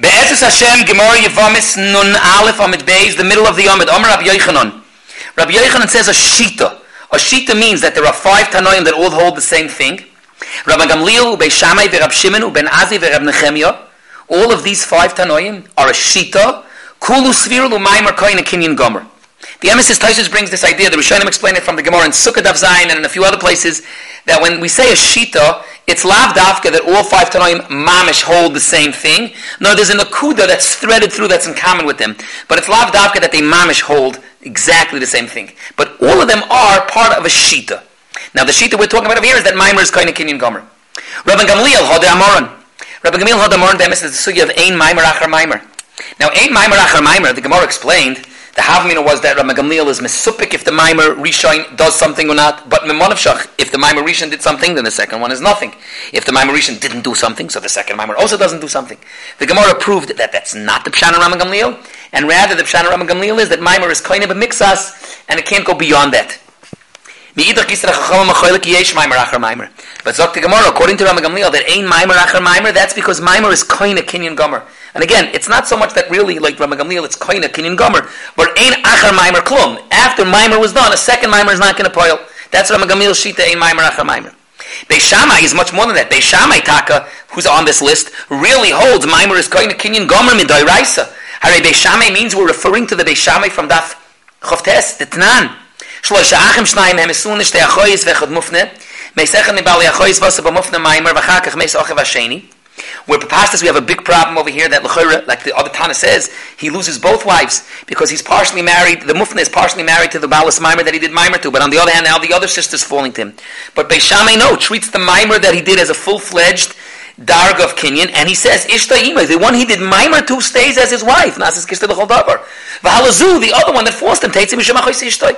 Be'ezus Hashem, Gemara Yevamis, Nun Aleph Amid Beis, the middle of the Amid, Omer Rabbi Yochanan. Rabbi Yochanan says a Shita. A Shita means that there are five Tanoim that all hold the same thing. Rabbi Gamliel, Ubei Shammai, Verab Shimon, Uben Azi, Verab Nechemia. All of these five Tanoim are a Shita. Kulu Svirul, Umaymer, Koyin, Kinyan, Gomer. The Emesis Taisus brings this idea, the Rishonim explain it from the Gemara in Sukkot of Zayin and in a few other places, that when we say a Shita, it's lav dafka that all five Tanoim mamish hold the same thing. No, there's an akuda that's threaded through that's in common with them. But it's lav dafka that they mamish hold exactly the same thing. But all of them are part of a shita. Now the shita we're talking about over here is that Maimer is kind of Kenyan Gomer. Rabbi Gamliel Hode Amoran. Rabbi Gamliel Hode Amoran, the sugi of Ein Maimer Achar Maimer. Now Ein Maimer Achar Maimer, the Gemara explained, the Havmina was that Rama Gamliel is Mesupik if the Maimer Rishon does something or not, but Memonav if the Maimer Rishon did something, then the second one is nothing. If the Maimer Rishon didn't do something, so the second Maimer also doesn't do something. The Gemara proved that that's not the Pshan Rama Gamliel, and rather the Pshan Rama Gamliel is that Maimer is a mixas, and it can't go beyond that. But Zok the Gemara, according to Rama Gamliel, that ain't Maimer Acher Maimer, that's because Maimer is of Kenyan Gomer. And again, it's not so much that really, like Rama Gamliel, it's kind of Kinyan Gomer, but ain't Acher Maimer Klum. After Maimer was done, a second Maimer is not going to poil. That's Rama Gamliel Shita, ain't Maimer Acher Maimer. Beishamai is much more than that. Beishamai Taka, who's on this list, really holds Maimer is kind of Kinyan Gomer midai Raisa. Hare Beishamai means we're referring to the Beishamai from Daf Chavtes, the Tnan. Shloisha Achim Shnayim Hem Esun Shtei Achoyis Vechad Mufne Meisechan Nibali Achoyis Vasa B'Mufne Maimer V'chakach Meis Ochev Hasheni where Papastas, we have a big problem over here that Lechora, like the other Tana says, he loses both wives because he's partially married, the Mufna is partially married to the Balas Mimer that he did Mimer to, but on the other hand, now the other sister's falling to him. But Beishamay, no, treats the Mimer that he did as a full-fledged Darg of Kenyan, and he says, Ishta the one he did Mimer to stays as his wife. Nasis Kishta. Vahalazu, the other one that forced him, takes him Mishamachoy Ishtoi.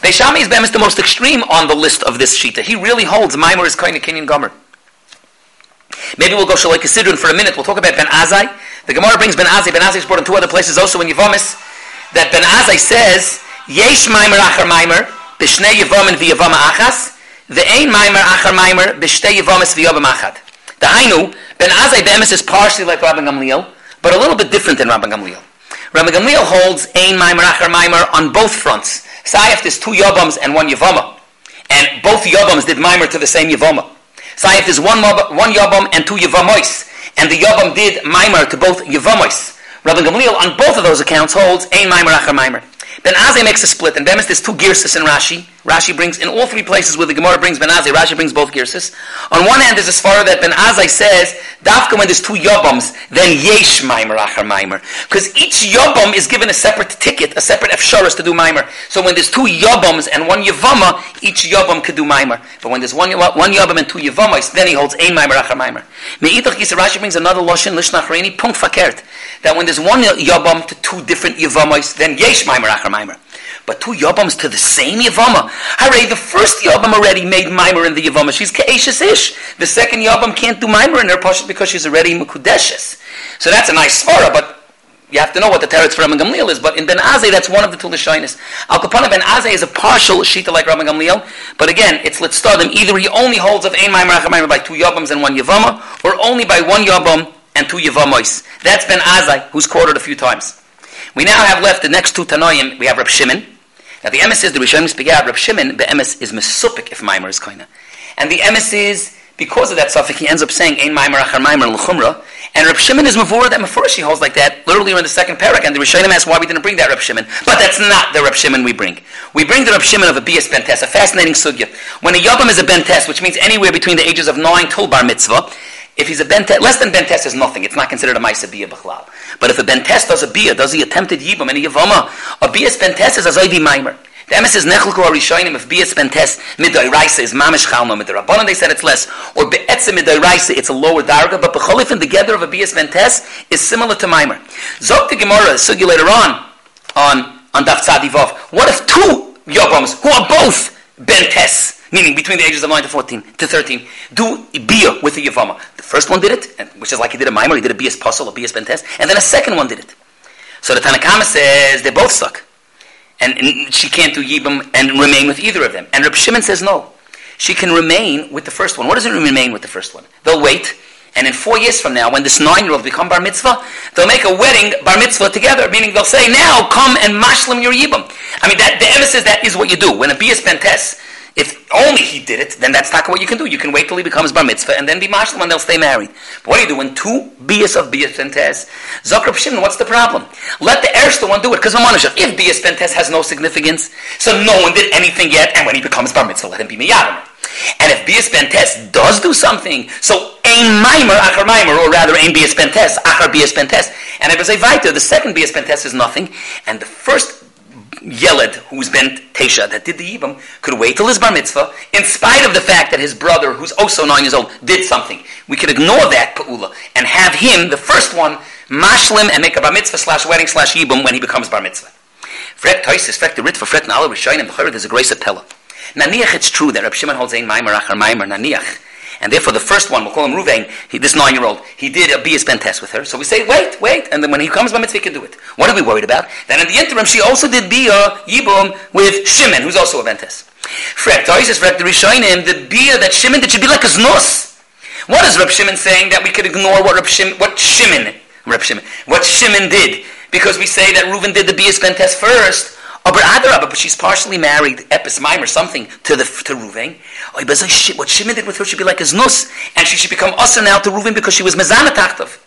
Beishamay is the most extreme on the list of this Shita. He really holds Mimer is kind of Kenyan Gomer. Maybe we'll go Shalai Sidron for a minute. We'll talk about Ben Azai. The Gemara brings Ben Azai. Ben Azai is brought in two other places also in Yevomis. That Ben Azai says, Yesh Maimer Achar Maimer, Bishnei Yevomin V'Yevoma Achas, Ve'ein Maimer Achar Maimer, Bishtei Yevomis V'Yobam Achad. The Hainu, Ben Azai Be'emes is partially like Rabbi Gamliel, but a little bit different than Rabbi Gamliel. Rabbi Gamliel holds Ein Maimer Achar Maimer on both fronts. Sayef, there's two Yobams and one Yevoma. And both Yobams did Maimer to the same Sayef is one, one Yabam and two Yavamois. And the Yabam did Maimar to both Yavamois. Rabbi Gamliel on both of those accounts holds Ein Maimar Achar Maimar. Ben Azai makes a split, and Bemis there's two Girsis in Rashi. Rashi brings, in all three places where the Gemara brings Ben Azai, Rashi brings both Girsis. On one hand, there's a svara that Ben Azai says, Dafka when there's two Yobams, then Yesh Maimer Achar Maimer. Because each Yobam is given a separate ticket, a separate Efsharas to do Maimer. So when there's two Yobams and one Yavama, each Yobam could do Maimer. But when there's one, one Yobam and two Yavamas, then he holds Ein Maimer Achar Maimer. Me'itach Yisra Rashi brings another Lashon, Lishnachreni, Punkt Fakert. That when there's one Yobam to two different Yavamas, then Yesh Maimer Achar Maimer. But two Yavams to the same Yavama. Hooray, the first Yavam already made Mimer in the Yavama. She's Ke'eshes Ish. The second Yavam can't do Mimer in her Pasha because she's already Mekudeshes. So that's a nice svara, but you have to know what the teretz for Rabban Gamliel is. But in Ben Azay, that's one of the two Lashonis. Al Kapana Ben Azay is a partial Shita like Rabban Gamliel. But again, it's let's start them. Either he only holds of Ein Mimer Achar by two Yavams and one Yavama, or only by one Yavam and two Yavamois. That's Ben Azai, who's quoted a few times. We now have left the next two Tanoim. We have Reb Shimon. Now the emes is the Rishonim speak out. Reb Shimon the emes is mesupik if Maimer is koina, and the emes is because of that suffix he ends up saying ein Maimer achar Maimer l'chumra. And Reb Shimon is mavur that Mefurish he holds like that literally in the second parak. And the Rishonim ask why we didn't bring that Reb Shimon, but that's not the Reb Shimon we bring. We bring the Reb Shimon of a bias bentes, a fascinating sugya. When a yabam is a bentes, which means anywhere between the ages of nine till bar mitzvah. If he's a bentes, less than bentes is nothing. It's not considered a ma'isa bia b'chlal. But if a bentes does a bia, does he attempted yibam and a yavama, a bias bentes is a zoidi maimer. The emes is nechelko arishonim if bias bentes midai raisa is mamish chalma rabbanon they said it's less or be'etze midai raisa it's a lower darga but b'cholifin the gather of a bias bentes is similar to maimer. Zok the Gemara sugi later on on on daf tzadivov. What if two yobams who are both bentes meaning between the ages of 9 to 14 to 13, do bia with the Yavama. The first one did it, which is like he did a mimer, he did a bias puzzle, a bias bentes, and then a second one did it. So the Tanakama says they both suck. And, and she can't do Yibam and remain with either of them. And Reb Shimon says no. She can remain with the first one. What does it remain with the first one? They'll wait, And in four years from now, when this nine-year-old become bar mitzvah, they'll make a wedding bar mitzvah together, meaning they'll say, now come and mashlim your yibam. I mean, that, the emphasis that is what you do. When a bias pentes, if only he did it, then that's not what you can do. You can wait till he becomes bar mitzvah and then be mashlim and they'll stay married. But what do you do when two bias of bias pentes? Zakrab Shimon, what's the problem? Let the erste one do it. Because if bias pentes has no significance, so no one did anything yet, and when he becomes bar mitzvah, let him be miyadim. And if bias pentes does do something, so ein mimer achar mimer, or rather ein bias pentes achar bias pentes. And if I say weiter, the second bias pentes is nothing, and the first Yeled, who's been Tesha, that did the Yibam, could wait till his bar mitzvah, in spite of the fact that his brother, who's also nine years old, did something. We could ignore that Pa'ula and have him, the first one, mashlim and make a bar mitzvah slash wedding slash Yibam when he becomes bar mitzvah. Fret Toisis, Fret the Rit for Fret Rishonim, the there's a grace of Pella. Naniach, it's true that Rab Shimon holds ein Maimer Achar Maimer, Naniach. And therefore, the first one, we'll call him Ruvain, this nine year old, he did a Bias Ben test with her. So we say, wait, wait. And then when he comes by mitzvah, he can do it. What are we worried about? Then in the interim, she also did Bia uh, Yibum with Shimon, who's also a Ben test. Fred, says, Fred, the Rishonim, the Bia uh, that Shimon did should be like a Znus. What is Reb Shimon saying that we could ignore what Reb Shimon, what Shimon, Reb Shimon, what Shimon did? Because we say that Reuven did the Bias Ben test first. Oh, but Adarabah, but she's partially married, Epis Mime or something, to the to Ruvain. Oh, what Shimon did with her should be like his nus, and she should become usher now to Ruvain because she was mezana tachtov.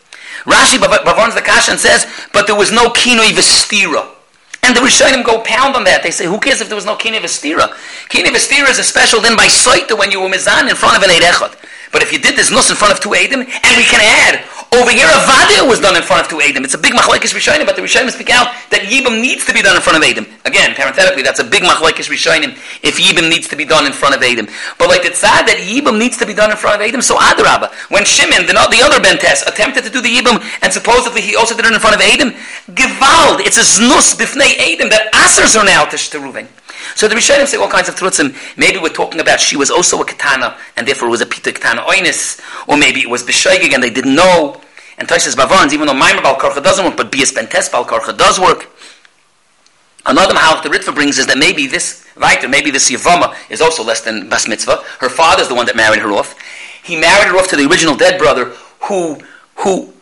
Rashi bavarns the kasha and says, but there was no kinoi vestira. And the Rishonim go pound on that. They say, who cares if there was no kinoi vestira? Kinoi vestira is a special then by Saita when you were mezan in front of an Eid Echad. But if you did this nus in front of two Eidim, and we can add, over here a was done in front of two Eidim. It's a big machlekes Rishonim, but the Rishonim speak out that Yibam needs to be done in front of Eidim. Again, parenthetically, that's a big machlekes Rishonim if Yibam needs to be done in front of Eidim. But like it's sad that Yibam needs to be done in front of Eidim, so Adarabah, when Shimon, the, the other Bentes, attempted to do the Yibam, and supposedly he also did it in front of Eidim, Gewald, it's a znus bifnei Eidim that Asers are now to Ruvain. So the Rishonim say all kinds of trutzim. Maybe we're talking about she was also a katana, and therefore it was a pita katana oinis, or maybe it was b'shoigig and they didn't know. And Toshis Bavarns, even though Maimer Balkarcha doesn't work, but Bias Bentes Balkarcha does work. Another halach the Ritva brings is that maybe this Vaiter, maybe this Yavama is also less than Bas Mitzvah. Her father's the one that married her off. He married her off to the original dead brother who, who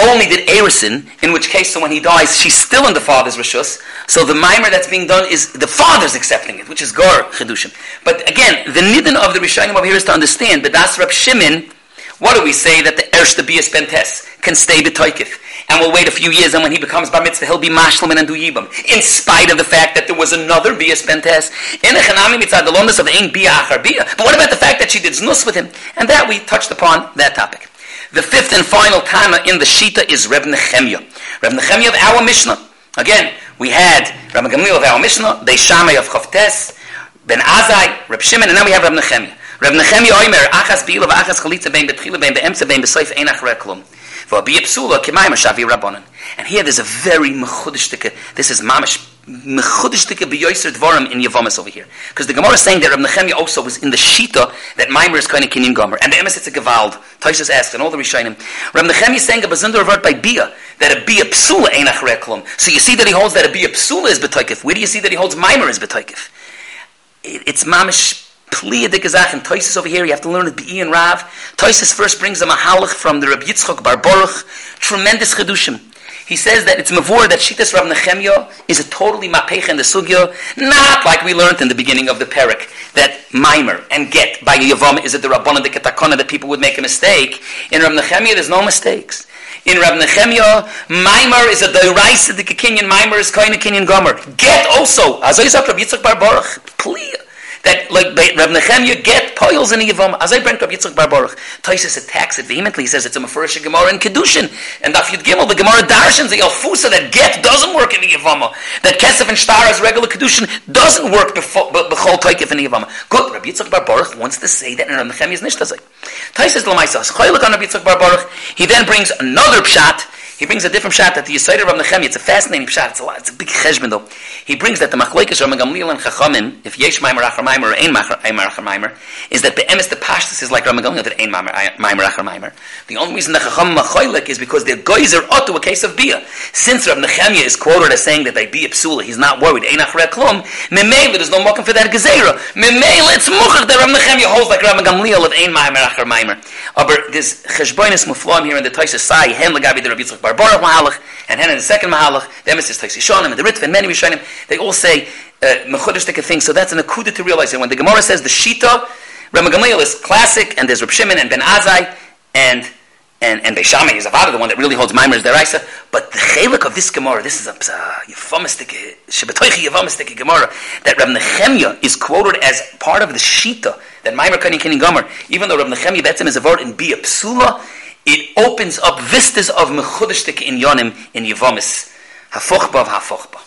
only did Erison, in which case, so when he dies, she's still in the father's rishus. So the mimer that's being done is the father's accepting it, which is gar chedushim. But again, the nidin of the rishonim over here is to understand. But that's Rab Shimon. What do we say that the erste bias bentes can stay betoikif? And we'll wait a few years, and when he becomes bar mitzvah, he'll be mashlim and do yibam. In spite of the fact that there was another bias bentes in a chanami mitzad the lomas of ein bia achar bia. But what about the fact that she did znus with him? And that we touched upon that topic. The fifth and final Tana in the Shita is Reb Nechemya. Reb Nechemya of our Mishnah. Again, we had Reb Gamliel of our Mishnah, Beishamay of Chavtes, Ben Azai, Reb Shimon, and now we have Reb Nechemya. Reb Nechemya Oimer, Achas Bi'ila Achas Chalitza bein betchila bein be'emtza bein be'seif ein achrei klum. V'abiya psula k'mayim shavi rabbanon. And here there's a very mechudishtike, this is mamish mechudishtike b'yoyser dvorim in Yavamas over here. Because the Gemara is saying that Reb Nechemya also was in the Shita that Maimer is kind of kinyan gomer. And the emes it's a gewald. Toshas asks, and all the Rishonim. Reb Nechemya is saying a bazunder word by Bia, that a Bia psula ein achreklum. So you see that he holds that a Bia psula is betoikif. Where do you see that he holds Maimer is betoikif? It's mamish Pliya de Gezach and Toises over here, you have to learn it Be'i and Rav. Toises first brings a mahalach from the Rabbi Yitzchok Bar Baruch, tremendous chedushim. He says that it's mavur that Shitas Rav Nechemya is a totally mapech in the sugya, not like we learned in the beginning of the parak, that mimer and get by Yavam is it the Rabbanah the Ketakona that people would make a mistake. In Rav Nechemya, there's no mistakes. In Rav Nechemya, mimer is a deraisa the Kenyan mimer is koine Kenyan gomer. Get also, said, Rabbi Yitzchak Bar Baruch, please that like Reb Nechemya get poils in Yivam. As I bring up Yitzchak Bar Baruch, Taisus attacks it vehemently. He says it's a Mefurish Gemara in Kedushin. And Daf Yud Gimel, the Gemara Darshans, the Alfusa, that get doesn't work in the Yivama. That Kesef and Shtar as regular Kedushin doesn't work b'chol Taikif in the Yivama. Good, Reb Yitzchak Bar Baruch wants to say that in Reb Nechemya's Nishtazai. Taisus Lamaisa, Choylek on Reb Yitzchak Bar Baruch, he then brings another pshat, He brings a different shot that the Yisrael Rav Nechemia, it's a fascinating shot, it's a lot, it's a big cheshbon though. He brings that the Machlekes Rav Gamliel and Chachamim, if Yesh Maimer Achar or Ein Maimer Achar is that the emes the Pashtus is like Rav Gamliel that Ein Maimer Achar Maimer. The only reason the Chachamim Machoylek is because they're goyzer to a case of Bia. Since Rav Nechemia is quoted as saying that they be psula, he's not worried, Ein Achar Memele, there's no mokum for that Gezerah. Memele, it's Muchach that Rav Nechemia holds like Rav Gamliel of Ein Maimer Achar Maimer. Aber here in the Taisa Sai, Hen Lagabi the Rabbi Yitzchak Bar Baruch Mahalach, and then in the second Mahalach, the Emesis Taisi Shonim, and the Ritva, and many Rishonim, they all say uh, Mechudish take a thing. So that's an akuda to realize that when the Gemara says the Shita, Rama Gamaliel is classic, and there's Reb Shimon and Ben Azai, and and and Beishamai is Avada, the one that really holds Maimer is Deraisa. But the chelik of this Gemara, this is a Yevamistik, Shabbatoichi Yevamistik Gemara, that Rab Nechemia is quoted as part of the Shita, that Maimer Kani Kini Gomer, even though Rab Nechemia Betzim is a word in Bia Psula, it opens up vistas of Mechudishtik in Yonim in Yevamis. Hafochba of.